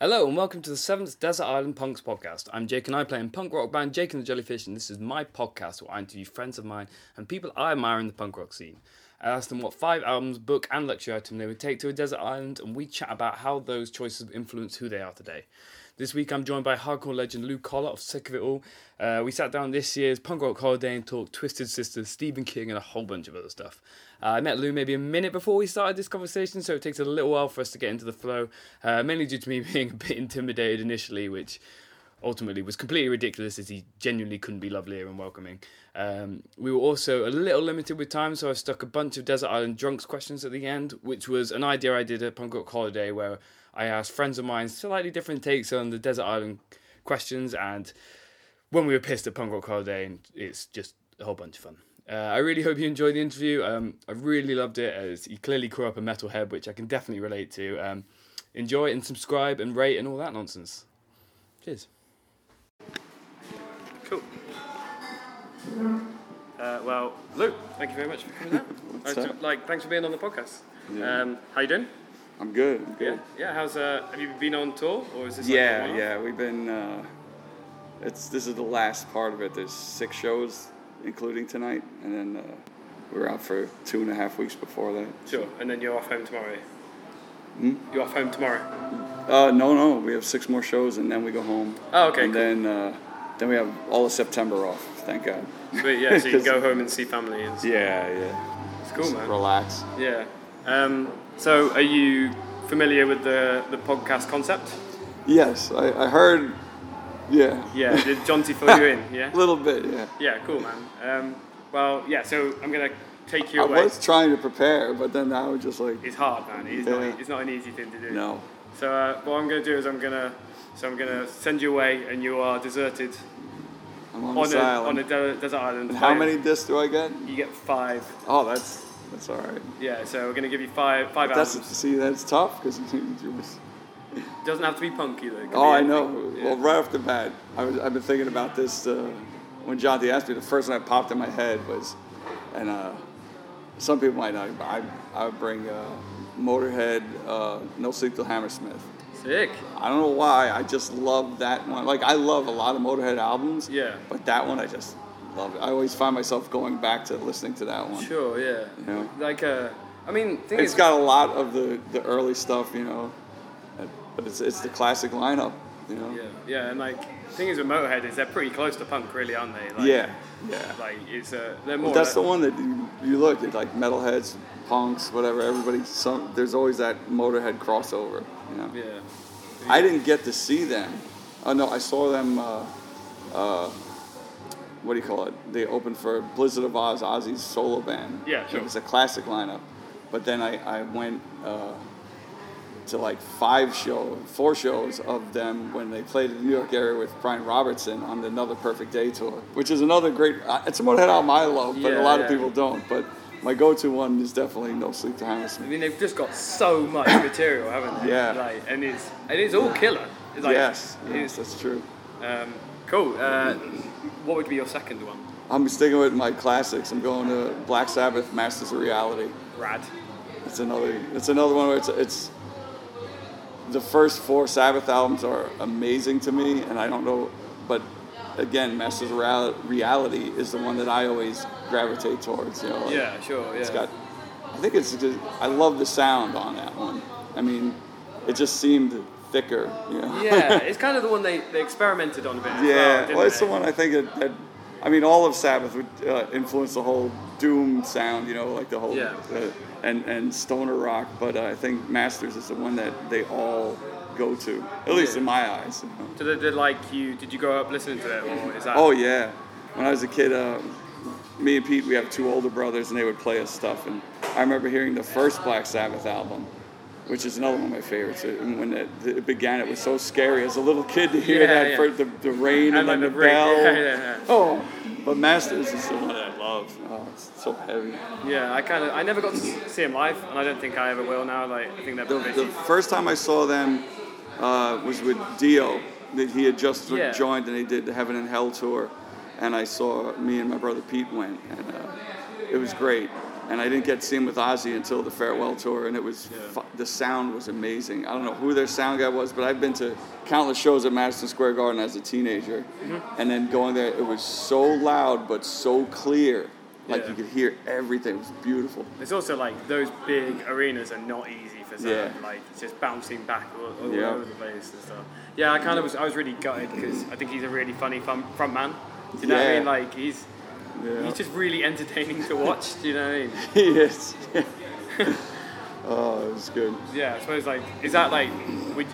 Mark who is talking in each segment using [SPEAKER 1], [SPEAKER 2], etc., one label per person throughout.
[SPEAKER 1] Hello and welcome to the seventh Desert Island Punks podcast. I'm Jake and I play in punk rock band Jake and the Jellyfish, and this is my podcast where I interview friends of mine and people I admire in the punk rock scene. I ask them what five albums, book, and luxury item they would take to a desert island, and we chat about how those choices influence who they are today. This week I'm joined by hardcore legend Lou Koller of Sick of It All. Uh, we sat down this year's Punk Rock Holiday and talked Twisted Sisters, Stephen King, and a whole bunch of other stuff. Uh, I met Lou maybe a minute before we started this conversation, so it takes a little while for us to get into the flow, uh, mainly due to me being a bit intimidated initially, which ultimately was completely ridiculous as he genuinely couldn't be lovelier and welcoming. Um, we were also a little limited with time, so I stuck a bunch of Desert Island Drunks questions at the end, which was an idea I did at Punk Rock Holiday where I asked friends of mine slightly different takes on the Desert Island questions, and when we were pissed at Punk Rock Holiday, and it's just a whole bunch of fun. Uh, I really hope you enjoyed the interview. Um, I really loved it as he clearly grew up a metalhead, which I can definitely relate to. Um, enjoy and subscribe and rate and all that nonsense. Cheers. Cool. Uh, well, Luke, thank you very much for coming down.
[SPEAKER 2] What's
[SPEAKER 1] Uh,
[SPEAKER 2] up?
[SPEAKER 1] Like, thanks for being on the podcast.
[SPEAKER 2] Yeah.
[SPEAKER 1] Um, how you doing?
[SPEAKER 2] I'm good. I'm
[SPEAKER 1] Yeah,
[SPEAKER 2] good.
[SPEAKER 1] yeah. How's uh? Have you been on tour or is this?
[SPEAKER 2] Yeah,
[SPEAKER 1] one-off?
[SPEAKER 2] yeah. We've been. Uh, it's this is the last part of it. There's six shows, including tonight, and then uh, we are out for two and a half weeks before that.
[SPEAKER 1] Sure, and then you're off home tomorrow.
[SPEAKER 2] Hmm?
[SPEAKER 1] You're off home tomorrow.
[SPEAKER 2] Uh, no, no. We have six more shows, and then we go home.
[SPEAKER 1] Oh, okay,
[SPEAKER 2] And
[SPEAKER 1] cool.
[SPEAKER 2] then uh, then we have all of September off. Thank God.
[SPEAKER 1] Sweet, yeah. So you can go home and see family. And stuff.
[SPEAKER 2] Yeah, yeah.
[SPEAKER 1] It's cool, man.
[SPEAKER 2] Relax.
[SPEAKER 1] Yeah. Um, so, are you familiar with the the podcast concept?
[SPEAKER 2] Yes, I, I heard. Yeah.
[SPEAKER 1] Yeah. Did Jonty fill you in? Yeah.
[SPEAKER 2] A little bit. Yeah.
[SPEAKER 1] Yeah. Cool, man. Um, well, yeah. So I'm gonna take you
[SPEAKER 2] I
[SPEAKER 1] away.
[SPEAKER 2] I was trying to prepare, but then I was just like,
[SPEAKER 1] It's hard, man. It's
[SPEAKER 2] Yeah.
[SPEAKER 1] not. It's not an easy thing to do.
[SPEAKER 2] no.
[SPEAKER 1] So uh, what I'm gonna do is I'm gonna. So I'm gonna send you away, and you are deserted
[SPEAKER 2] I'm on,
[SPEAKER 1] on a on a desert island.
[SPEAKER 2] And how many discs do I get?
[SPEAKER 1] You get five.
[SPEAKER 2] Oh, that's that's all right.
[SPEAKER 1] Yeah. So we're gonna give you five five
[SPEAKER 2] That's
[SPEAKER 1] albums.
[SPEAKER 2] see, that's tough because it
[SPEAKER 1] Doesn't have to be punk either. It
[SPEAKER 2] oh, I know.
[SPEAKER 1] Yeah.
[SPEAKER 2] Well, right off the bat, I was I've been thinking about this uh, when Jonty asked me. The first one that popped in my head was, and uh, some people might not, but I I would bring uh, Motorhead, uh, No Sleep Till Hammersmith.
[SPEAKER 1] Sick.
[SPEAKER 2] I don't know why. I just love that one. Like I love a lot of Motorhead albums.
[SPEAKER 1] Yeah.
[SPEAKER 2] But that one I just love it. I always find myself going back to listening to that one.
[SPEAKER 1] Sure. Yeah.
[SPEAKER 2] Yeah.
[SPEAKER 1] Like uh, I mean, thing
[SPEAKER 2] It's
[SPEAKER 1] is,
[SPEAKER 2] got a lot of the, the early stuff, you know, but it's it's the classic lineup, you know.
[SPEAKER 1] Yeah. Yeah. And like, thing is with Motorhead is they're pretty close to punk, really, aren't they? Like,
[SPEAKER 2] yeah, yeah.
[SPEAKER 1] Like it's uh, they're more.
[SPEAKER 2] That's the one that you, you look at, like metalheads, punks, whatever. Everybody, some there's always that Motorhead crossover, you know.
[SPEAKER 1] Yeah.
[SPEAKER 2] I didn't get to see them. Oh no, I saw them. Uh, uh, what do you call it? They opened for Blizzard of Ozz, Ozzy's solo band.
[SPEAKER 1] Yeah, sure.
[SPEAKER 2] It was a classic lineup, but then I I went. Uh, to like five shows, four shows of them when they played in the New York area with Brian Robertson on the Another Perfect Day tour, which is another great. uh, It's a Motorhead album I love, but
[SPEAKER 1] Yeah,
[SPEAKER 2] a lot
[SPEAKER 1] yeah.
[SPEAKER 2] of people don't. But my go-to one is definitely No Sleep to
[SPEAKER 1] I mean, they've just got so much material, haven't they?
[SPEAKER 2] Yeah.
[SPEAKER 1] Like, and it's and it's all killer. It's like,
[SPEAKER 2] yes, yes,
[SPEAKER 1] It's,
[SPEAKER 2] that's true.
[SPEAKER 1] um, cool. Uh, what would be your second one?
[SPEAKER 2] I'm sticking with my classics. I'm going to Black Sabbath, Masters of Reality.
[SPEAKER 1] Rad.
[SPEAKER 2] It's another. It's another one where it's it's. The first four Sabbath albums are amazing to me, and I don't know, but again, Masters of Real- Reality is the one that I always gravitate towards. You know, like,
[SPEAKER 1] Yeah. Sure. Yeah.
[SPEAKER 2] It's got. I think it's just. I love the sound on that one. I mean, it just seemed thicker. You know?
[SPEAKER 1] yeah, it's kind of the one they, they experimented on a bit.
[SPEAKER 2] Yeah,
[SPEAKER 1] well,
[SPEAKER 2] well, it's
[SPEAKER 1] they?
[SPEAKER 2] the one I think that, that I mean, all of Sabbath would uh, influence the whole doom sound, you know, like the whole
[SPEAKER 1] Yeah.
[SPEAKER 2] uh, and and stoner rock. But uh, I think Masters is the one that they all go to, at least
[SPEAKER 1] Yeah.
[SPEAKER 2] in my eyes. you know.
[SPEAKER 1] Did, they, did like you? Did you grow up listening to it, or is that?
[SPEAKER 2] Oh yeah, when I was a kid, uh, me and Pete, we have two older brothers, and they would play us stuff. And I remember hearing the first Black Sabbath album. Which is another one of my favorites. It- And when it, it began, it was so scary as a little kid to hear
[SPEAKER 1] Yeah,
[SPEAKER 2] that
[SPEAKER 1] yeah.
[SPEAKER 2] for the, the rain and,
[SPEAKER 1] And,
[SPEAKER 2] then the,
[SPEAKER 1] the
[SPEAKER 2] bell.
[SPEAKER 1] yeah, yeah, yeah.
[SPEAKER 2] Oh, but Masters is the one that I love. Oh, it's so heavy.
[SPEAKER 1] Yeah, I kind of I never got to see them live, and I don't think I ever will now. Like I think they're
[SPEAKER 2] The,
[SPEAKER 1] busy.
[SPEAKER 2] the first time I saw them uh, was with Dio. That he had just
[SPEAKER 1] Yeah.
[SPEAKER 2] joined and they did the Heaven and Hell tour, and I saw me and my brother Pete went, and uh, it was great. And I didn't get to see him with Ozzy until the farewell tour, and it was fu- the sound was amazing. I don't know who their sound guy was, but I've been to countless shows at Madison Square Garden as a teenager,
[SPEAKER 3] Mm-hmm.
[SPEAKER 2] and then going there, it was so loud but so clear, like
[SPEAKER 3] Yeah.
[SPEAKER 2] you could hear everything. It was beautiful.
[SPEAKER 1] It's also like those big arenas are not easy for sound.
[SPEAKER 2] Yeah.
[SPEAKER 1] Like it's just bouncing back all, all
[SPEAKER 2] Yeah.
[SPEAKER 1] over the place and stuff. Yeah, I kind of was. I was really gutted because I think he's a really funny fun, front man. Do you know what I mean? Like he's
[SPEAKER 2] Yeah.
[SPEAKER 1] he's just really entertaining to watch. Do you know what I mean?
[SPEAKER 2] he is. oh, it was good.
[SPEAKER 1] Yeah, I suppose like is that like would,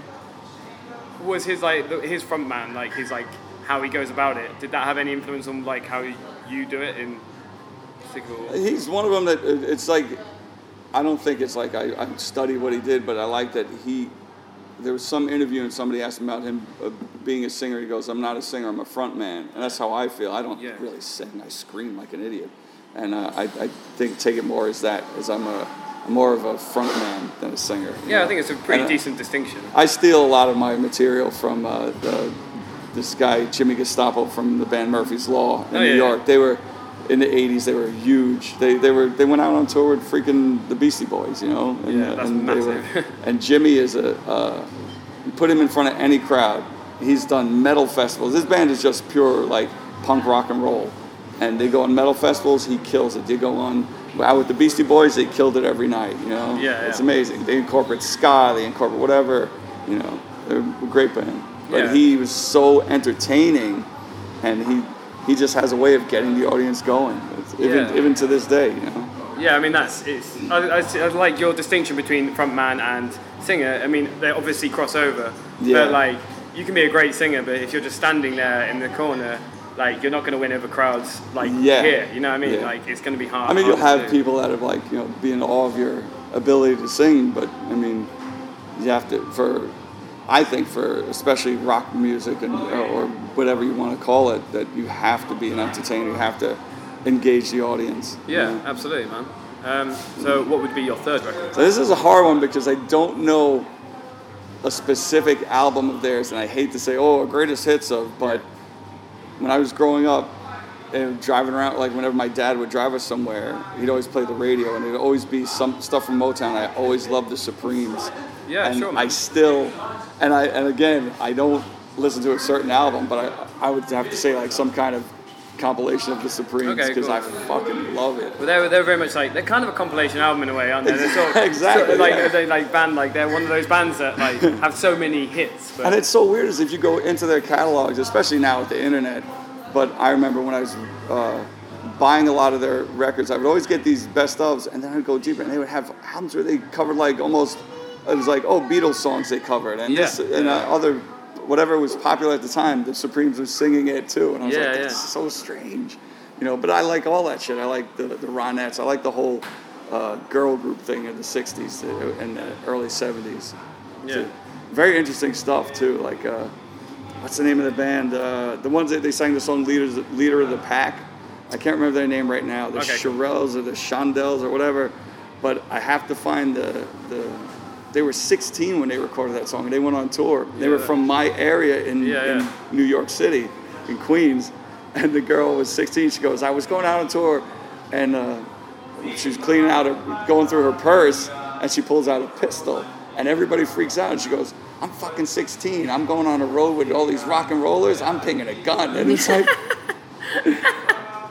[SPEAKER 1] was his like his front man like his like how he goes about it? Did that have any influence on like how you do it in particular?
[SPEAKER 2] He's one of them that it's like I don't think it's like I, I studied what he did, but I like that he. There was some interview and somebody asked him about him uh, being a singer. He goes, "I'm not a singer. I'm a front man," and that's how I feel. I don't
[SPEAKER 1] Yeah.
[SPEAKER 2] really sing. I scream like an idiot, and uh, I, I think take it more as that as I'm a I'm more of a front man than a singer.
[SPEAKER 1] Yeah, I think it's a pretty
[SPEAKER 2] And,
[SPEAKER 1] decent distinction.
[SPEAKER 2] I steal a lot of my material from uh, the, this guy Jimmy Gestapo from the band Murphy's Law in
[SPEAKER 1] Oh,
[SPEAKER 2] New
[SPEAKER 1] yeah,
[SPEAKER 2] York.
[SPEAKER 1] yeah.
[SPEAKER 2] They were in the '80s. They were huge. They they were they went out on tour with freaking the Beastie Boys, you know. And,
[SPEAKER 1] Yeah, that's
[SPEAKER 2] and they were and Jimmy is a uh, you put him in front of any crowd. He's done metal festivals. This band is just pure like punk rock and roll, and they go on metal festivals. He kills it. They go on. Out with the Beastie Boys, they killed it every night. You know,
[SPEAKER 1] Yeah,
[SPEAKER 2] it's
[SPEAKER 1] yeah.
[SPEAKER 2] amazing. They incorporate ska, they incorporate whatever, you know. They're a great band. But
[SPEAKER 1] Yeah.
[SPEAKER 2] he was so entertaining, and he he just has a way of getting the audience going, It's- even
[SPEAKER 1] Yeah.
[SPEAKER 2] even to this day, you know.
[SPEAKER 1] Yeah, I mean that's it's. I, I, I like your distinction between front man and singer. I mean they obviously cross over,
[SPEAKER 2] Yeah.
[SPEAKER 1] but like you can be a great singer, but if you're just standing there in the corner, like you're not going to win over crowds like
[SPEAKER 2] Yeah.
[SPEAKER 1] here. You know what I mean?
[SPEAKER 2] Yeah.
[SPEAKER 1] Like it's going to be hard.
[SPEAKER 2] I mean, you'll have people that have like you know be in awe of your ability to sing, but I mean, you have to for. I think for especially rock music and or whatever you want to call it, that you have to be an entertainer. You have to engage the audience. you
[SPEAKER 1] Yeah,
[SPEAKER 2] know?
[SPEAKER 1] absolutely, man. Um, so what would be your third record?
[SPEAKER 2] So this is a hard one because I don't know a specific album of theirs, and I hate to say, oh, greatest hits of, but when I was growing up and driving around, like whenever my dad would drive us somewhere, he'd always play the radio, and it'd always be some stuff from Motown. I always loved the Supremes.
[SPEAKER 1] Yeah,
[SPEAKER 2] and
[SPEAKER 1] sure,
[SPEAKER 2] I still, and I and again, I don't listen to a certain album, but I I would have to say like some kind of compilation of the Supremes
[SPEAKER 1] Okay,
[SPEAKER 2] because
[SPEAKER 1] cool.
[SPEAKER 2] I fucking love it.
[SPEAKER 1] Well, they're, they're very much like they're kind of a compilation album in a way, aren't they? They're sort of,
[SPEAKER 2] Exactly,
[SPEAKER 1] sort of like
[SPEAKER 2] yeah.
[SPEAKER 1] they like band like they're one of those bands that like have so many hits. But
[SPEAKER 2] And it's so weird is if you go into their catalogs, especially now with the internet. But I remember when I was uh, buying a lot of their records, I would always get these best ofs, and then I'd go deeper, and they would have albums where they covered like almost it was like oh Beatles songs they covered, and this
[SPEAKER 1] Yeah.
[SPEAKER 2] and uh, other whatever was popular at the time. The Supremes were singing it too, and I was
[SPEAKER 1] Yeah,
[SPEAKER 2] like
[SPEAKER 1] yeah.
[SPEAKER 2] that's so strange, you know. But I like all that shit. I like the the Ronettes. I like the whole uh, girl group thing in the '60s and the early '70s
[SPEAKER 1] yeah,
[SPEAKER 2] very interesting stuff too. Like, uh, what's the name of the band? Uh, the ones that they sang the song "Leaders, Leader of the Pack." I can't remember their name right now. The
[SPEAKER 1] Okay.
[SPEAKER 2] Shirelles or the Shondells or whatever. But I have to find the the. They were 16 when they recorded that song. They went on tour. They were from my area in,
[SPEAKER 1] Yeah,
[SPEAKER 2] in. New York City, in Queens. And the girl was 16. She goes, "I was going out on tour, and." Uh, she was cleaning out her, going through her purse, and she pulls out a pistol, and everybody freaks out. And she goes, "I'm fucking 16. I'm going on a road with all these rock and rollers. I'm picking a gun." And it's like,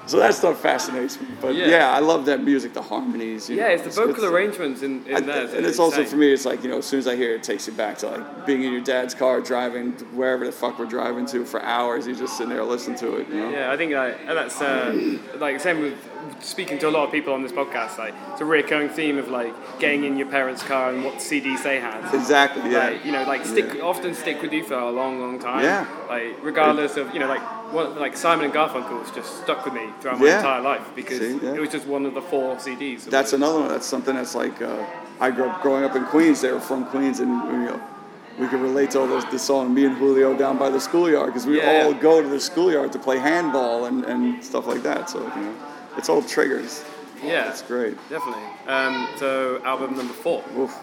[SPEAKER 2] so that stuff fascinates me. But
[SPEAKER 1] Yeah.
[SPEAKER 2] yeah, I love that music, the harmonies. you
[SPEAKER 1] yeah.
[SPEAKER 2] know,
[SPEAKER 1] It's the vocal
[SPEAKER 2] it's-
[SPEAKER 1] arrangements in, in
[SPEAKER 2] I-
[SPEAKER 1] there.
[SPEAKER 2] and it's also for me. It's like you know, as soon as I hear it, it takes you back to like being in your dad's car, driving wherever the fuck we're driving to for hours. You just sitting there listening to it. You know?
[SPEAKER 1] Yeah, I think like, that's uh, like same with speaking to a lot of people on this podcast. Like it's a recurring theme of like getting in your parents' car and what CDs they had.
[SPEAKER 2] Exactly. Yeah.
[SPEAKER 1] Like, you know, like stick often stick with you for a long, long time.
[SPEAKER 2] Yeah.
[SPEAKER 1] Like regardless of you know, like what like Simon and Garfunkel Garfunkel's just stuck with me throughout my
[SPEAKER 2] Yeah.
[SPEAKER 1] entire life because
[SPEAKER 2] See, yeah.
[SPEAKER 1] it was just one of the four CDs.
[SPEAKER 2] That's another one. That's something that's like uh, I grew up growing up in Queens. They were from Queens, and you know we could relate to all those the song "Me and Julio" down by the schoolyard because we
[SPEAKER 1] Yeah.
[SPEAKER 2] all go to the schoolyard to play handball and, and stuff like that. So you know, it's all triggers.
[SPEAKER 1] yeah,
[SPEAKER 2] It's great.
[SPEAKER 1] definitely. Um, so album number four.
[SPEAKER 2] Oof.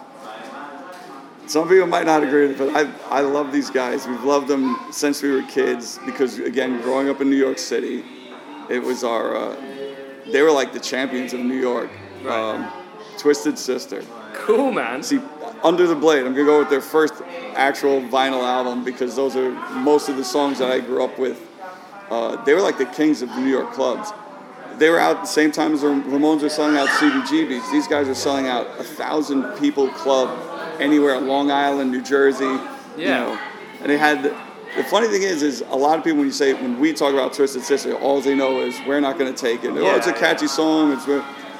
[SPEAKER 2] Some people might not agree with it, but I, I love these guys. We've loved them since we were kids because, again, growing up in New York City, it was our, uh, they were like the champions of New York.
[SPEAKER 1] Right.
[SPEAKER 2] Um, Twisted Sister.
[SPEAKER 1] Cool, man.
[SPEAKER 2] See, Under the Blade. I'm gonna go with their first actual vinyl album because those are most of the songs that I grew up with. Uh, they were like the kings of the New York clubs. They were out at the same time as the Ramones were selling out CBGBs. These guys are selling out a thousand people club anywhere, Long Island, New Jersey. You know, and they had. The funny thing is, is a lot of people when you say when we talk about Twisted Sister, all they know is we're not going to take it. oh, it's a
[SPEAKER 1] Yeah,
[SPEAKER 2] catchy song. It's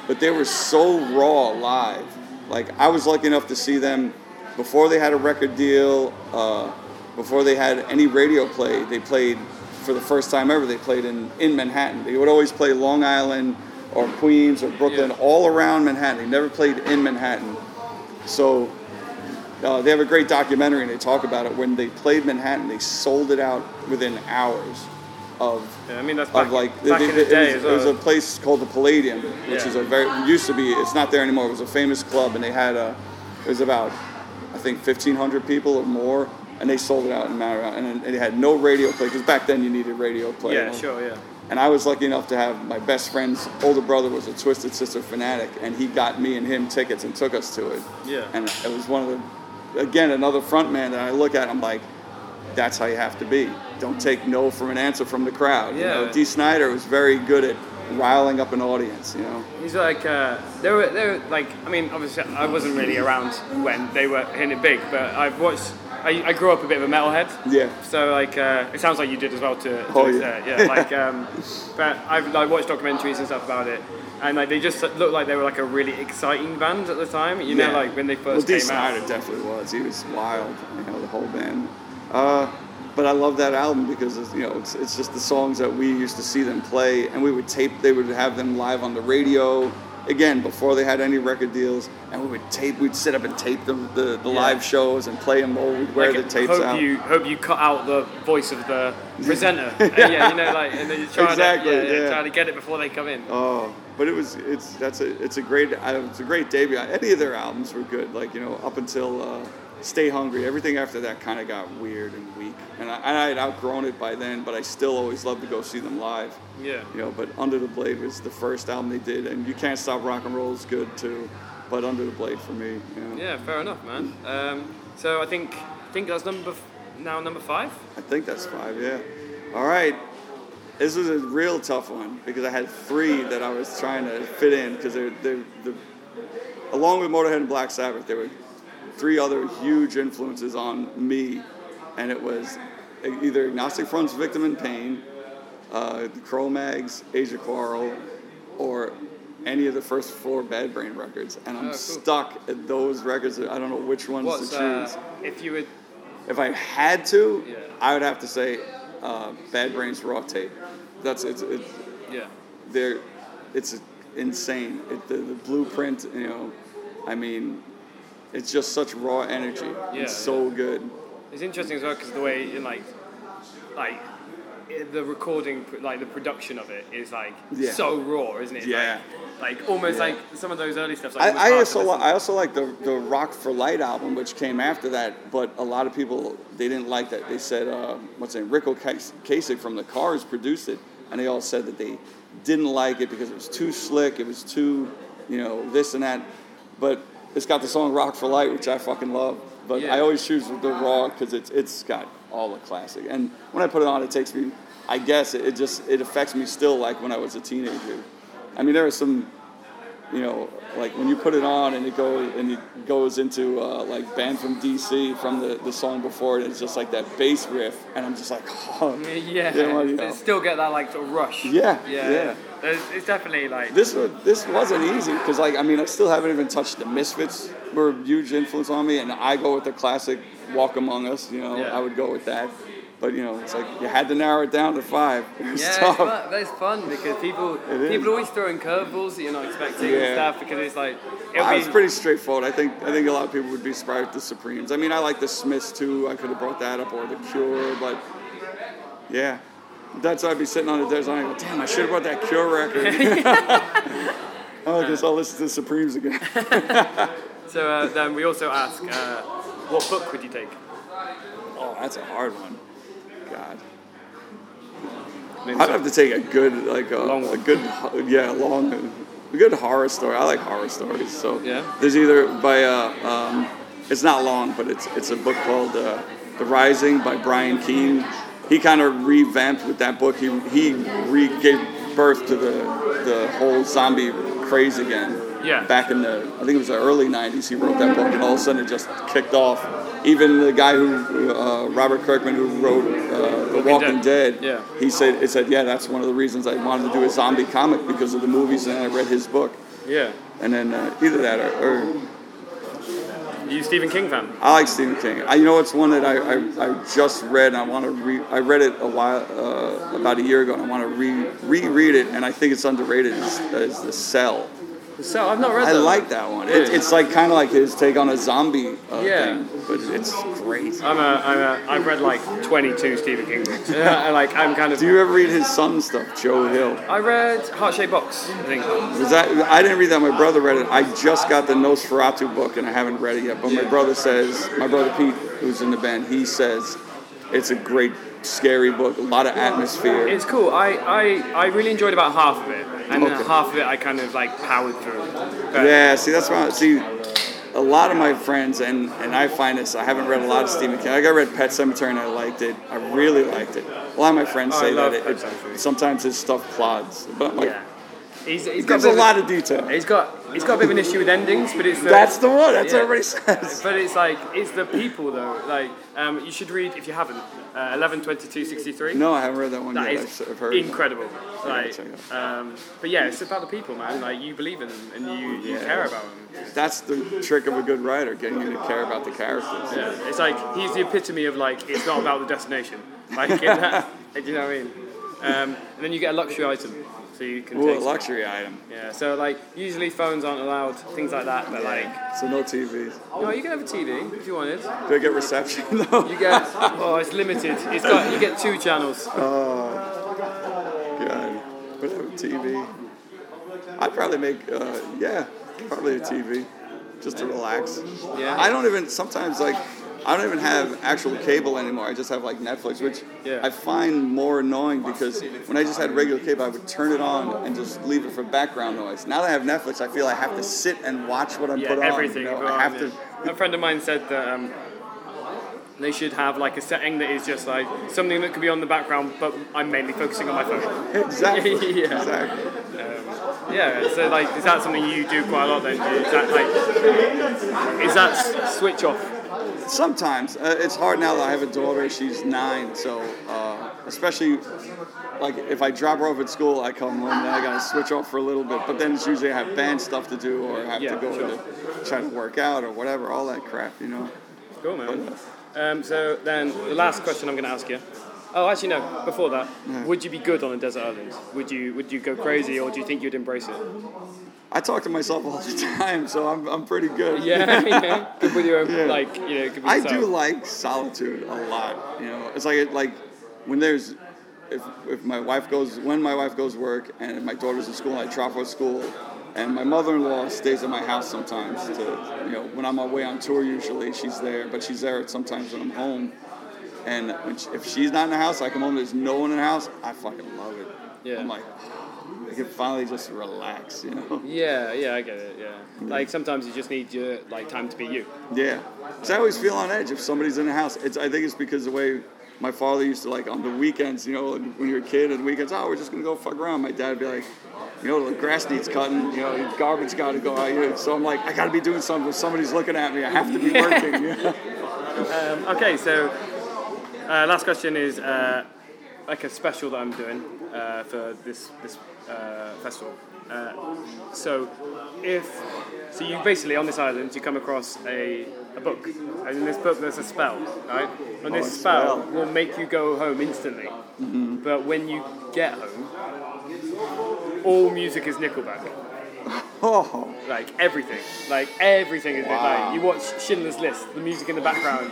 [SPEAKER 2] but they were so raw live. Like I was lucky enough to see them before they had a record deal, uh, before they had any radio play. They played for the first time ever. They played in in Manhattan. They would always play Long Island or Queens or Brooklyn,
[SPEAKER 1] Yeah.
[SPEAKER 2] all around Manhattan. They never played in Manhattan. So uh, they have a great documentary and they talk about it. When they played Manhattan, they sold it out within hours of
[SPEAKER 1] Yeah, I mean, that's back,
[SPEAKER 2] of like
[SPEAKER 1] back
[SPEAKER 2] they-
[SPEAKER 1] in the day
[SPEAKER 2] it,
[SPEAKER 1] as
[SPEAKER 2] was, it was a place called the Palladium, which
[SPEAKER 1] Yeah.
[SPEAKER 2] is a very used to be. It's not there anymore. It was a famous club, and they had a. It was about, I think, fifteen hundred people or more, and they sold it out in matter of, and it had no radio play because back then you needed radio play.
[SPEAKER 1] yeah, sure, yeah.
[SPEAKER 2] And I was lucky enough to have my best friend's older brother was a Twisted Sister fanatic, and he got me and him tickets and took us to it.
[SPEAKER 1] Yeah.
[SPEAKER 2] And it was one of the, again, another front man that I look at. I'm like, that's how you have to be. Don't take no from an answer from the crowd. You know,
[SPEAKER 1] Yeah.
[SPEAKER 2] Dee Snider was very good at riling up an audience. You know.
[SPEAKER 1] He's like, uh, they were, they were like, I mean, obviously, I wasn't really around when they were hitting it big, but I've watched. I, I grew up a bit of a metalhead.
[SPEAKER 2] Yeah.
[SPEAKER 1] So like, uh, it sounds like you did as well to. to
[SPEAKER 2] Oh, yeah.
[SPEAKER 1] yeah. Like, um, but I've like watched documentaries and stuff about it, and like they just looked like they were like a really exciting band at the time. You know, like when they
[SPEAKER 2] Well,
[SPEAKER 1] first
[SPEAKER 2] Dee
[SPEAKER 1] came out.
[SPEAKER 2] definitely was. He was wild. You know, the whole band. Uh, but I love that album because it's, you know it's, it's just the songs that we used to see them play, and we would tape. They would have them live on the radio. Again, before they had any record deals, and we would tape. We'd sit up and tape the the, the
[SPEAKER 1] Yeah.
[SPEAKER 2] live shows and play them. Or we'd wear
[SPEAKER 1] Like,
[SPEAKER 2] the tapes
[SPEAKER 1] hope
[SPEAKER 2] out.
[SPEAKER 1] you hope you cut out the voice of the presenter. And, yeah, you know, like and then you're trying
[SPEAKER 2] Exactly,
[SPEAKER 1] to yeah, yeah,
[SPEAKER 2] yeah.
[SPEAKER 1] trying to get it before they come in.
[SPEAKER 2] Oh, but it was it's that's a it's a great uh, it's a great debut. Any of their albums were good. Like you know up until uh, Stay Hungry. Everything after that kind of got weird and weak. And I, and I had outgrown it by then, but I still always loved to go see them live.
[SPEAKER 1] Yeah.
[SPEAKER 2] You know, but Under the Blade was the first album they did, and You Can't Stop Rock and Roll is good too. But Under the Blade for me. You know.
[SPEAKER 1] Yeah, fair enough, man. Um, so I think I think that's number f- now number five.
[SPEAKER 2] I think that's five, yeah. All right. This was a real tough one because I had three that I was trying to fit in because they're, they're, the along with Motorhead and Black Sabbath, they were three other huge influences on me, and it was either Agnostic Front's Victim in Pain, uh, the Cro-Mags, of Quarrel, or any of the first four Bad Brain records. And I'm
[SPEAKER 1] Oh, cool.
[SPEAKER 2] stuck at those records. I don't know which ones
[SPEAKER 1] What's
[SPEAKER 2] to choose.
[SPEAKER 1] uh, if you would?
[SPEAKER 2] If I had to,
[SPEAKER 1] Yeah.
[SPEAKER 2] I would have to say uh, Bad Brains ROIR Tape. That's it's it's
[SPEAKER 1] Yeah.
[SPEAKER 2] they're it's insane. It, the, the blueprint, you know, I mean, it's just such raw energy.
[SPEAKER 1] Yeah,
[SPEAKER 2] it's so good.
[SPEAKER 1] It's interesting as well because the way in like like the recording, like the production of it is like
[SPEAKER 2] Yeah.
[SPEAKER 1] so raw, isn't it?
[SPEAKER 2] Yeah.
[SPEAKER 1] Like, like almost
[SPEAKER 2] Yeah.
[SPEAKER 1] like some of those early stuff. Like
[SPEAKER 2] I, I also li- I also like the the Rock for Light album, which came after that. But a lot of people they didn't like that. They said uh, what's name, Ric Ocasek from the Cars produced it, and they all said that they didn't like it because it was too slick. It was too you know this and that. But it's got the song Rock for Light, which I fucking love. But
[SPEAKER 1] Yeah.
[SPEAKER 2] I always choose the raw because it's it's got all the classic. And when I put it on, it takes me. I guess it, it just it affects me still like when I was a teenager. I mean, there are some you know, like when you put it on and it goes and it goes into uh, like band from DC from the, the song before it, it's just like that bass riff, and I'm just like, oh,
[SPEAKER 1] Yeah,
[SPEAKER 2] yeah, you know.
[SPEAKER 1] Still get that like sort of rush.
[SPEAKER 2] Yeah,
[SPEAKER 1] yeah.
[SPEAKER 2] yeah.
[SPEAKER 1] There's- It's definitely like
[SPEAKER 2] This was, this wasn't easy because like I mean I still haven't even touched the Misfits were a huge influence on me, and I go with the classic Walk Among Us. You know,
[SPEAKER 1] Yeah.
[SPEAKER 2] I would go with that. But you know, it's like you had to narrow it down to five. It was
[SPEAKER 1] Yeah,
[SPEAKER 2] tough.
[SPEAKER 1] fun. It's fun because people
[SPEAKER 2] It
[SPEAKER 1] people always throw in curveballs that you're not expecting and stuff because it's like it'll
[SPEAKER 2] I
[SPEAKER 1] be
[SPEAKER 2] was pretty straightforward. I think I think a lot of people would be surprised with the Supremes. I mean, I like the Smiths too. I could have brought that up or the Cure, but yeah, that's why I'd be sitting on the desert. and I go, damn, I should have brought that Cure record. oh, I guess I'll listen to the Supremes again.
[SPEAKER 1] So uh, then we also ask, uh, what book would you take?
[SPEAKER 2] Oh, that's a hard one. God, I'd have to take a good like a,
[SPEAKER 1] Long
[SPEAKER 2] a good yeah long. a good horror story. I like horror stories. So
[SPEAKER 1] Yeah.
[SPEAKER 2] there's either by uh, um, it's not long, but it's it's a book called uh, The Rising by Brian Keene. He kind of revamped with that book. He he re gave birth to the the whole zombie craze again.
[SPEAKER 1] Yeah.
[SPEAKER 2] Back in the I think it was the early '90s, he wrote that book, and all of a sudden it just kicked off. Even the guy who uh, Robert Kirkman, who wrote uh, The Walking
[SPEAKER 1] Dead.
[SPEAKER 2] Dead,
[SPEAKER 1] Yeah.
[SPEAKER 2] he said, "It said, yeah, that's one of the reasons I wanted to do a zombie comic because of the movies, and I read his book,
[SPEAKER 1] Yeah.
[SPEAKER 2] and then uh, either that or, or
[SPEAKER 1] you Stephen King fan?
[SPEAKER 2] I like Stephen King. I, you know, it's one that I, I, I just read, and I want to re. I read it a while, uh, about a year ago, and I want to re reread it, and I think it's underrated. Is, is The Cell.
[SPEAKER 1] So I've not read
[SPEAKER 2] I
[SPEAKER 1] that.
[SPEAKER 2] like that one. It, it's like kind of like his take on a zombie uh,
[SPEAKER 1] Yeah.
[SPEAKER 2] thing, but it's great.
[SPEAKER 1] I'm a, I'm a, I've read like 22 Stephen King books. Yeah, and, like I'm kind of.
[SPEAKER 2] Do you ever read his son stuff, Joe Hill?
[SPEAKER 1] I read Heart Shaped Box. I think.
[SPEAKER 2] Was that I didn't read that. My brother read it. I just got the NOS4A2 book and I haven't read it yet. But my brother says, my brother Pete, who's in the band, he says it's a great, scary book. A lot of atmosphere.
[SPEAKER 1] It's cool. I, I, I really enjoyed about half of it, and then half of it I kind of like powered through. But
[SPEAKER 2] Yeah, see, that's why. See, a lot of my friends, and, and I find this, I haven't read a lot of Stephen King. Like, I read Pet Sematary and I liked it. I really liked it. A lot of my friends
[SPEAKER 1] Oh,
[SPEAKER 2] say that it, it, sometimes his stuff plods. But I'm like,
[SPEAKER 1] Yeah. He's, he's got a,
[SPEAKER 2] lot
[SPEAKER 1] of,
[SPEAKER 2] of detail.
[SPEAKER 1] He's got he's got a bit of an issue with endings, but it's the,
[SPEAKER 2] That's the one. That's
[SPEAKER 1] Yeah.
[SPEAKER 2] what everybody says.
[SPEAKER 1] But it's like it's the people though. Like um, you should read if you haven't. Uh, Eleven twenty two sixty three.
[SPEAKER 2] No, I haven't read that one
[SPEAKER 1] That
[SPEAKER 2] yet.
[SPEAKER 1] is
[SPEAKER 2] I've, heard.
[SPEAKER 1] incredible. Like, um, but yeah, it's about the people, man. Like you believe in them and you, you
[SPEAKER 2] Yeah.
[SPEAKER 1] care about them.
[SPEAKER 2] That's the trick of a good writer, getting you to care about the characters.
[SPEAKER 1] Yeah, it's like he's the epitome of like it's not about the destination. Like, that, do you know what I mean? Um, and then you get a luxury item, so you can
[SPEAKER 2] Ooh, luxury item.
[SPEAKER 1] Yeah, so like usually phones aren't allowed, things like that. But like,
[SPEAKER 2] So no TVs.
[SPEAKER 1] no, you can have a TV if you wanted.
[SPEAKER 2] Do I get reception though?
[SPEAKER 1] You get oh, it's limited. It's got you get two channels.
[SPEAKER 2] Oh, god, but a TV. I'd probably make, uh, yeah, probably a TV, just to relax.
[SPEAKER 1] Yeah.
[SPEAKER 2] I don't even sometimes like. I don't even have actual cable anymore. I just have like Netflix, which
[SPEAKER 1] Yeah.
[SPEAKER 2] I find more annoying because when I just had regular cable, I would turn it on and just leave it for background noise. Now that I have Netflix, I feel I have to sit and watch what I'm
[SPEAKER 1] Yeah,
[SPEAKER 2] put on.
[SPEAKER 1] everything.
[SPEAKER 2] you know? I have to.
[SPEAKER 1] A friend of mine said that um, they should have like a setting that is just like something that could be on the background, but I'm mainly focusing on my phone.
[SPEAKER 2] Exactly.
[SPEAKER 1] Yeah.
[SPEAKER 2] Exactly.
[SPEAKER 1] Yeah. So like, is that something you do quite a lot then? Is that like, is that switch off?
[SPEAKER 2] Sometimes uh, it's hard now that I have a daughter. She's nine, so uh, especially like if I drop her off at school, I come home and I gotta switch off for a little bit. But then it's usually I have band stuff to do, or I have
[SPEAKER 1] Yeah,
[SPEAKER 2] to go
[SPEAKER 1] sure.
[SPEAKER 2] to try to work out or whatever, all that crap, you know.
[SPEAKER 1] Cool, man. Um, so then the last question I'm going to ask you. Oh, actually no. Before that, would you be good on a desert island? Would you would you go crazy, or do you think you'd embrace it?
[SPEAKER 2] I talk to myself all the time, so I'm, I'm pretty good.
[SPEAKER 1] Yeah, yeah. Good with your own,
[SPEAKER 2] Yeah.
[SPEAKER 1] like you know. Good with
[SPEAKER 2] I do like solitude a lot. You know, it's like it, like when there's if if my wife goes when my wife goes work and my daughter's in school, and I drop her at school, and my mother-in-law stays at my house sometimes. To you know, when I'm away on tour, usually she's there, but she's there sometimes when I'm home. And when she, if she's not in the house, I come home. There's no one in the house. I fucking love it.
[SPEAKER 1] Yeah.
[SPEAKER 2] I'm like, I can finally just relax. You know.
[SPEAKER 1] Yeah, yeah, I get it. Yeah, like sometimes you just need your like time to be you.
[SPEAKER 2] Yeah, 'Cause I always feel on edge if somebody's in the house. It's I think it's because the way my father used to like on the weekends, you know, when you're a kid on the weekends, oh, we're just gonna go fuck around. My dad would be like, you know, the grass needs cutting, you know, the garbage got to go out. You know, so I'm like, I got to be doing something. Somebody's looking at me, I have to be working. You know?
[SPEAKER 1] Um, okay, so uh, last question is uh, like a special that I'm doing uh, for this this uh, festival. Uh, so if so, you basically on this island you come across a, a book, and in this book there's a spell, right? And this
[SPEAKER 2] a
[SPEAKER 1] spell
[SPEAKER 2] spell.
[SPEAKER 1] will make you go home instantly. But when you get home, all music is Nickelback.
[SPEAKER 2] Oh,
[SPEAKER 1] Like everything, like everything is
[SPEAKER 2] Wow.
[SPEAKER 1] like you watch Schindler's List. The music in the background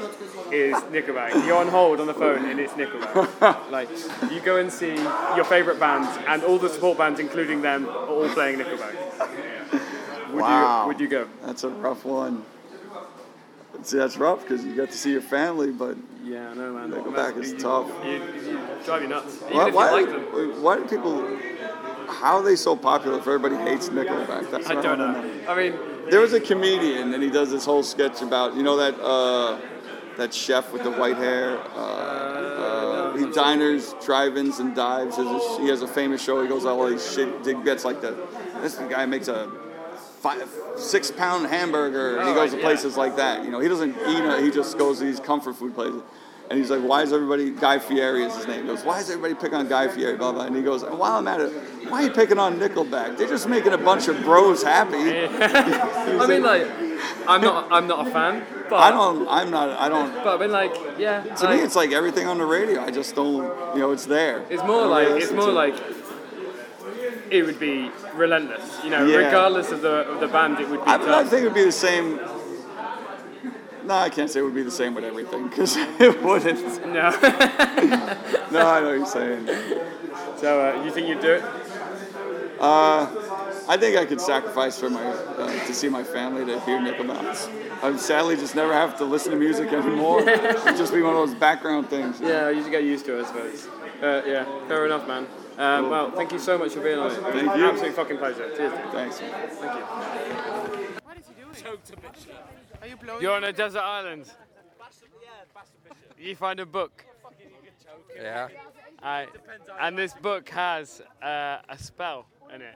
[SPEAKER 1] is Nickelback. You're on hold on the phone and it's Nickelback. like you go and see your favorite bands and all the support bands, including them, are all playing Nickelback. Would
[SPEAKER 2] Wow.
[SPEAKER 1] you Would you go?
[SPEAKER 2] that's a rough one. See, that's rough because you get to see your family, but
[SPEAKER 1] Yeah, I know, man.
[SPEAKER 2] Nickelback is
[SPEAKER 1] You-
[SPEAKER 2] tough.
[SPEAKER 1] You, you drive you nuts.
[SPEAKER 2] Why, why,
[SPEAKER 1] like them.
[SPEAKER 2] why do people? How are they so popular if everybody hates Nickelback? That's
[SPEAKER 1] I don't know. I mean,
[SPEAKER 2] There was a comedian, and he does this whole sketch about you know that uh, that chef with the white hair. Uh, uh, he diners, drive-ins, and dives. He has a famous show. He goes all these shit. Gets like the this guy makes a five, six-pound hamburger. and he
[SPEAKER 1] Oh,
[SPEAKER 2] goes to places like that. You know, he doesn't eat. He just goes to these comfort food places. And he's like, why is everybody, Guy Fieri is his name. He goes, why is everybody picking on Guy Fieri, blah, blah. And he goes, while I'm at it, why are you picking on Nickelback? They're just making a bunch of bros happy.
[SPEAKER 1] I mean, like, I'm not, I'm not a fan, but
[SPEAKER 2] I don't, I'm not, I don't,
[SPEAKER 1] But I mean, like, yeah.
[SPEAKER 2] to me, it's like everything on the radio. I just don't, you know, it's there.
[SPEAKER 1] It's more like it's more like it would be relentless. You know,
[SPEAKER 2] Yeah.
[SPEAKER 1] regardless of the of the band, it would be
[SPEAKER 2] I. I think it would be the same. No, I can't say it would be the same with everything because it wouldn't.
[SPEAKER 1] no.
[SPEAKER 2] No, I know what you're saying.
[SPEAKER 1] so uh, you think you'd do it?
[SPEAKER 2] I think I could sacrifice for my uh, to see my family to hear Nickelback. I would sadly just never have to listen to music anymore. It'd just be one of those background things.
[SPEAKER 1] Yeah, you should get used to it, I suppose. Uh, yeah, fair enough, man. Um, well, thank you so much for being on it.
[SPEAKER 2] Thank
[SPEAKER 1] an
[SPEAKER 2] you.
[SPEAKER 1] absolute fucking pleasure. Cheers.
[SPEAKER 2] Thanks.
[SPEAKER 1] Thank you.
[SPEAKER 4] What is he doing? Are you blowing?
[SPEAKER 1] You're on a desert island. You find a book.
[SPEAKER 5] Yeah.
[SPEAKER 1] Aye. and this book has uh, a spell in it.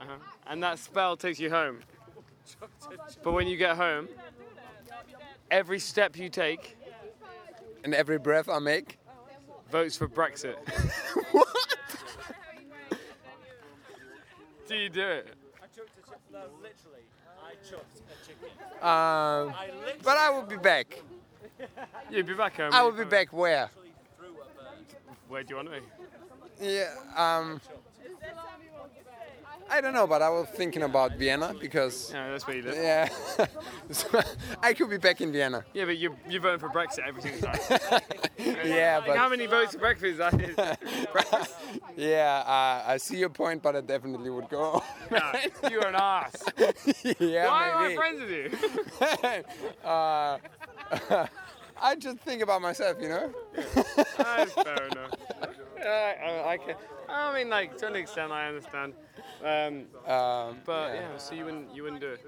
[SPEAKER 1] Uh-huh. And that spell takes you home. But when you get home, every step you take
[SPEAKER 5] And every breath I make.
[SPEAKER 1] votes for Brexit.
[SPEAKER 5] what?
[SPEAKER 1] Do you do it?
[SPEAKER 5] Um, but I will be back.
[SPEAKER 1] You'll be back home.
[SPEAKER 5] I will be back where?
[SPEAKER 1] Where do you want to be?
[SPEAKER 5] Yeah. Um, I don't know, but I was thinking about Vienna because
[SPEAKER 1] Yeah, that's where you live.
[SPEAKER 5] yeah, So, I could be back in Vienna.
[SPEAKER 1] Yeah, but you're, you're voting for Brexit every single time.
[SPEAKER 5] Yeah,
[SPEAKER 1] Like, how many votes for Brexit is that?
[SPEAKER 5] Yeah, uh, I see your point, but I definitely would go.
[SPEAKER 1] Nah, you're an ass.
[SPEAKER 5] yeah,
[SPEAKER 1] Why am I friends with you?
[SPEAKER 5] uh, I just think about myself, you know.
[SPEAKER 1] That's fair enough. Yeah, I, I, can, I mean, like to an extent, I understand. Um,
[SPEAKER 5] Um,
[SPEAKER 1] but yeah. so you wouldn't, you wouldn't do it.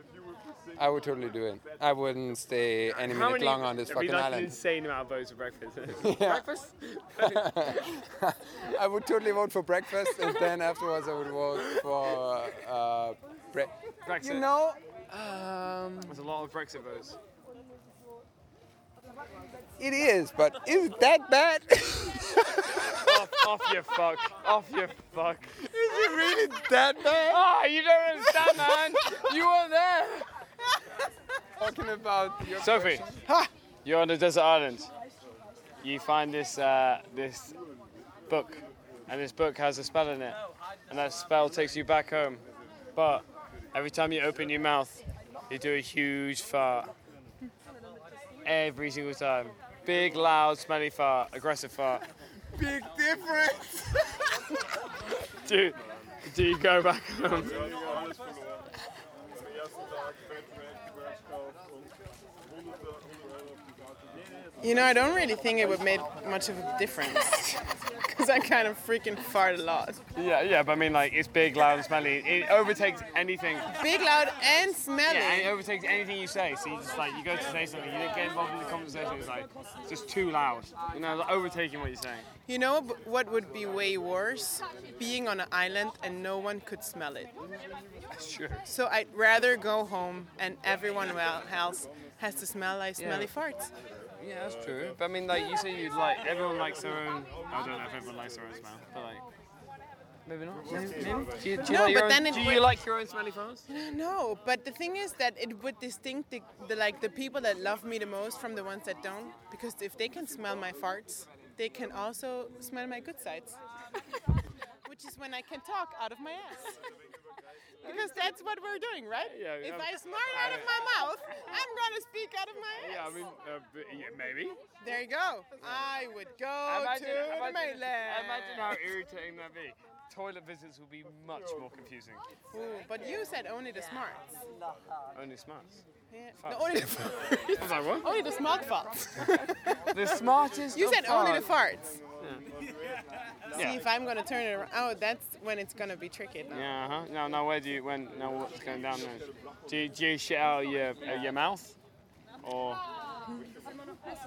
[SPEAKER 5] I would totally do it. I wouldn't stay any minute long on this fucking
[SPEAKER 1] like an
[SPEAKER 5] island.
[SPEAKER 1] insane amount of votes for breakfast. Breakfast?
[SPEAKER 5] I would totally vote for breakfast, and then afterwards I would vote for uh, bre-
[SPEAKER 1] Brexit.
[SPEAKER 5] You know, um,
[SPEAKER 1] There's a lot of Brexit votes.
[SPEAKER 5] it is, but is it that bad?
[SPEAKER 1] Off, your fuck. Off your fuck.
[SPEAKER 5] Is it really that bad?
[SPEAKER 1] Ah, you don't understand, man. You weren't there.
[SPEAKER 5] Talking about your
[SPEAKER 1] Sophie,
[SPEAKER 5] Ha!
[SPEAKER 1] you're on a desert island. You find this uh, this book, and this book has a spell in it, and that spell takes you back home. But every time you open your mouth, you do a huge fart. Every single time, big, loud, smelly fart, aggressive fart.
[SPEAKER 5] Big difference.
[SPEAKER 1] Do do you go back home?
[SPEAKER 4] You know, I don't really think it would make much of a difference. Because I kind of freaking fart a lot.
[SPEAKER 1] Yeah, yeah, but I mean, like, it's big, loud, and smelly. It overtakes anything.
[SPEAKER 4] Big, loud, and smelly.
[SPEAKER 1] Yeah, and it overtakes anything you say. So you just like you go to say something, you get involved in the conversation. It's like it's just too loud. You know, like overtaking what you're saying.
[SPEAKER 4] You know what would be way worse? Being on an island and no one could smell it.
[SPEAKER 1] Sure.
[SPEAKER 4] So I'd rather go home and everyone else has to smell like
[SPEAKER 1] Yeah.
[SPEAKER 4] smelly farts.
[SPEAKER 1] Yeah, that's true. But I mean, like you say, you like everyone likes their own. I don't know if everyone likes their own smell, but like maybe not. Maybe. maybe. Do you, do you
[SPEAKER 4] No,
[SPEAKER 1] like your
[SPEAKER 4] but
[SPEAKER 1] own,
[SPEAKER 4] then it
[SPEAKER 1] do you like your own smelly farts?
[SPEAKER 4] No, but the thing is that it would distinct the, the like the people that love me the most from the ones that don't. Because if they can smell my farts, they can also smell my good sides. Which is when I can talk out of my ass. Because that's what we're doing, right?
[SPEAKER 1] Yeah,
[SPEAKER 4] if
[SPEAKER 1] um,
[SPEAKER 4] I smart out of my mouth, I'm gonna speak out of my ass.
[SPEAKER 1] Yeah, I mean, uh, yeah, maybe.
[SPEAKER 4] there you go. I would go
[SPEAKER 1] imagine,
[SPEAKER 4] to
[SPEAKER 1] imagine,
[SPEAKER 4] mainland.
[SPEAKER 1] imagine how irritating that'd be. Toilet visits will be much more confusing.
[SPEAKER 4] Ooh, but you said only the smarts.
[SPEAKER 1] Only smarts.
[SPEAKER 4] Yeah. No, only the
[SPEAKER 1] I was like, what?
[SPEAKER 4] only the smart farts.
[SPEAKER 1] The smartest.
[SPEAKER 4] You
[SPEAKER 1] of
[SPEAKER 4] said only the
[SPEAKER 1] farts.
[SPEAKER 4] farts. See
[SPEAKER 1] Yeah.
[SPEAKER 4] if I'm gonna turn it around. Oh, that's when it's gonna be tricky. Now.
[SPEAKER 1] Yeah. Uh-huh. Now, now, where do you? When? Now, what's going down there? Do you, do you shit out your uh, your mouth, or?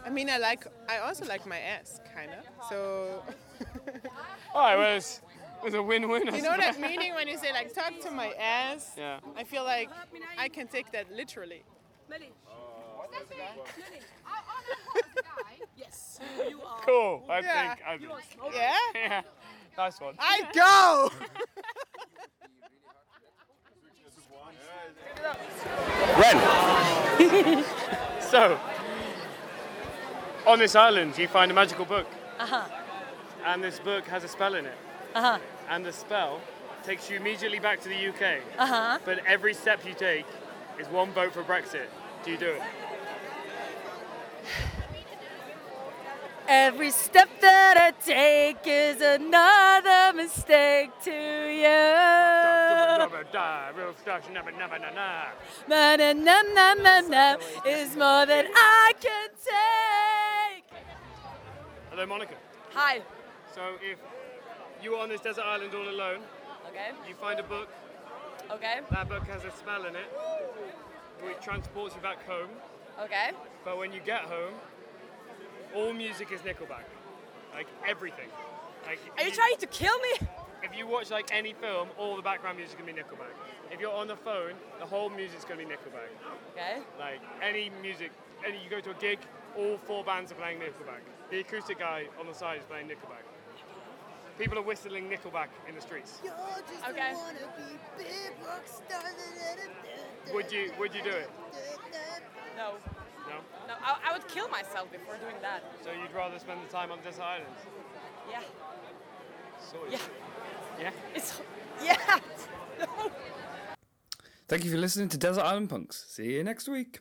[SPEAKER 4] I mean, I like. I also like my ass, kind of. So,
[SPEAKER 1] All right. Well, it's, it's a win-win.
[SPEAKER 4] You know that meaning when you say like talk to my ass?
[SPEAKER 1] Yeah.
[SPEAKER 4] I feel like I can take that literally.
[SPEAKER 6] Yes, you are.
[SPEAKER 1] Cool. I
[SPEAKER 4] Yeah.
[SPEAKER 1] think. I think.
[SPEAKER 4] Yeah.
[SPEAKER 1] Yeah. Nice one.
[SPEAKER 4] I go.
[SPEAKER 1] Ren. so, on this island, you find a magical book.
[SPEAKER 6] Uh-huh.
[SPEAKER 1] And this book has a spell in it.
[SPEAKER 6] Uh-huh.
[SPEAKER 1] And the spell takes you immediately back to the UK.
[SPEAKER 6] Uh-huh.
[SPEAKER 1] But every step you take is one vote for Brexit. Do you do it?
[SPEAKER 6] Every step that I take is another mistake to you. Is more than I can take.
[SPEAKER 1] Hello, Monica.
[SPEAKER 6] Hi.
[SPEAKER 1] So, if you were on this desert island all alone,
[SPEAKER 6] Okay.
[SPEAKER 1] you find a book,
[SPEAKER 6] Okay.
[SPEAKER 1] that book has a spell in it, which transports you back home.
[SPEAKER 6] Okay.
[SPEAKER 1] But when you get home, all music is Nickelback. Like everything. Like
[SPEAKER 6] Are you
[SPEAKER 1] you-
[SPEAKER 6] trying to kill me?
[SPEAKER 1] If you watch like any film, all the background music is gonna be Nickelback. If you're on the phone, the whole music's gonna be Nickelback.
[SPEAKER 6] Okay.
[SPEAKER 1] Like any music, any you go to a gig, all four bands are playing Nickelback. The acoustic guy on the side is playing Nickelback. People are whistling Nickelback in the streets.
[SPEAKER 6] Okay.
[SPEAKER 1] Would you Would you do it?
[SPEAKER 6] No.
[SPEAKER 1] No.
[SPEAKER 6] No, I, I would kill myself before doing that.
[SPEAKER 1] So you'd rather spend the time on desert island?
[SPEAKER 6] Yeah.
[SPEAKER 1] Sort of.
[SPEAKER 6] Yeah.
[SPEAKER 1] Yeah.
[SPEAKER 6] It's yeah.
[SPEAKER 3] Thank you for listening to Desert Island Punks. See you next week.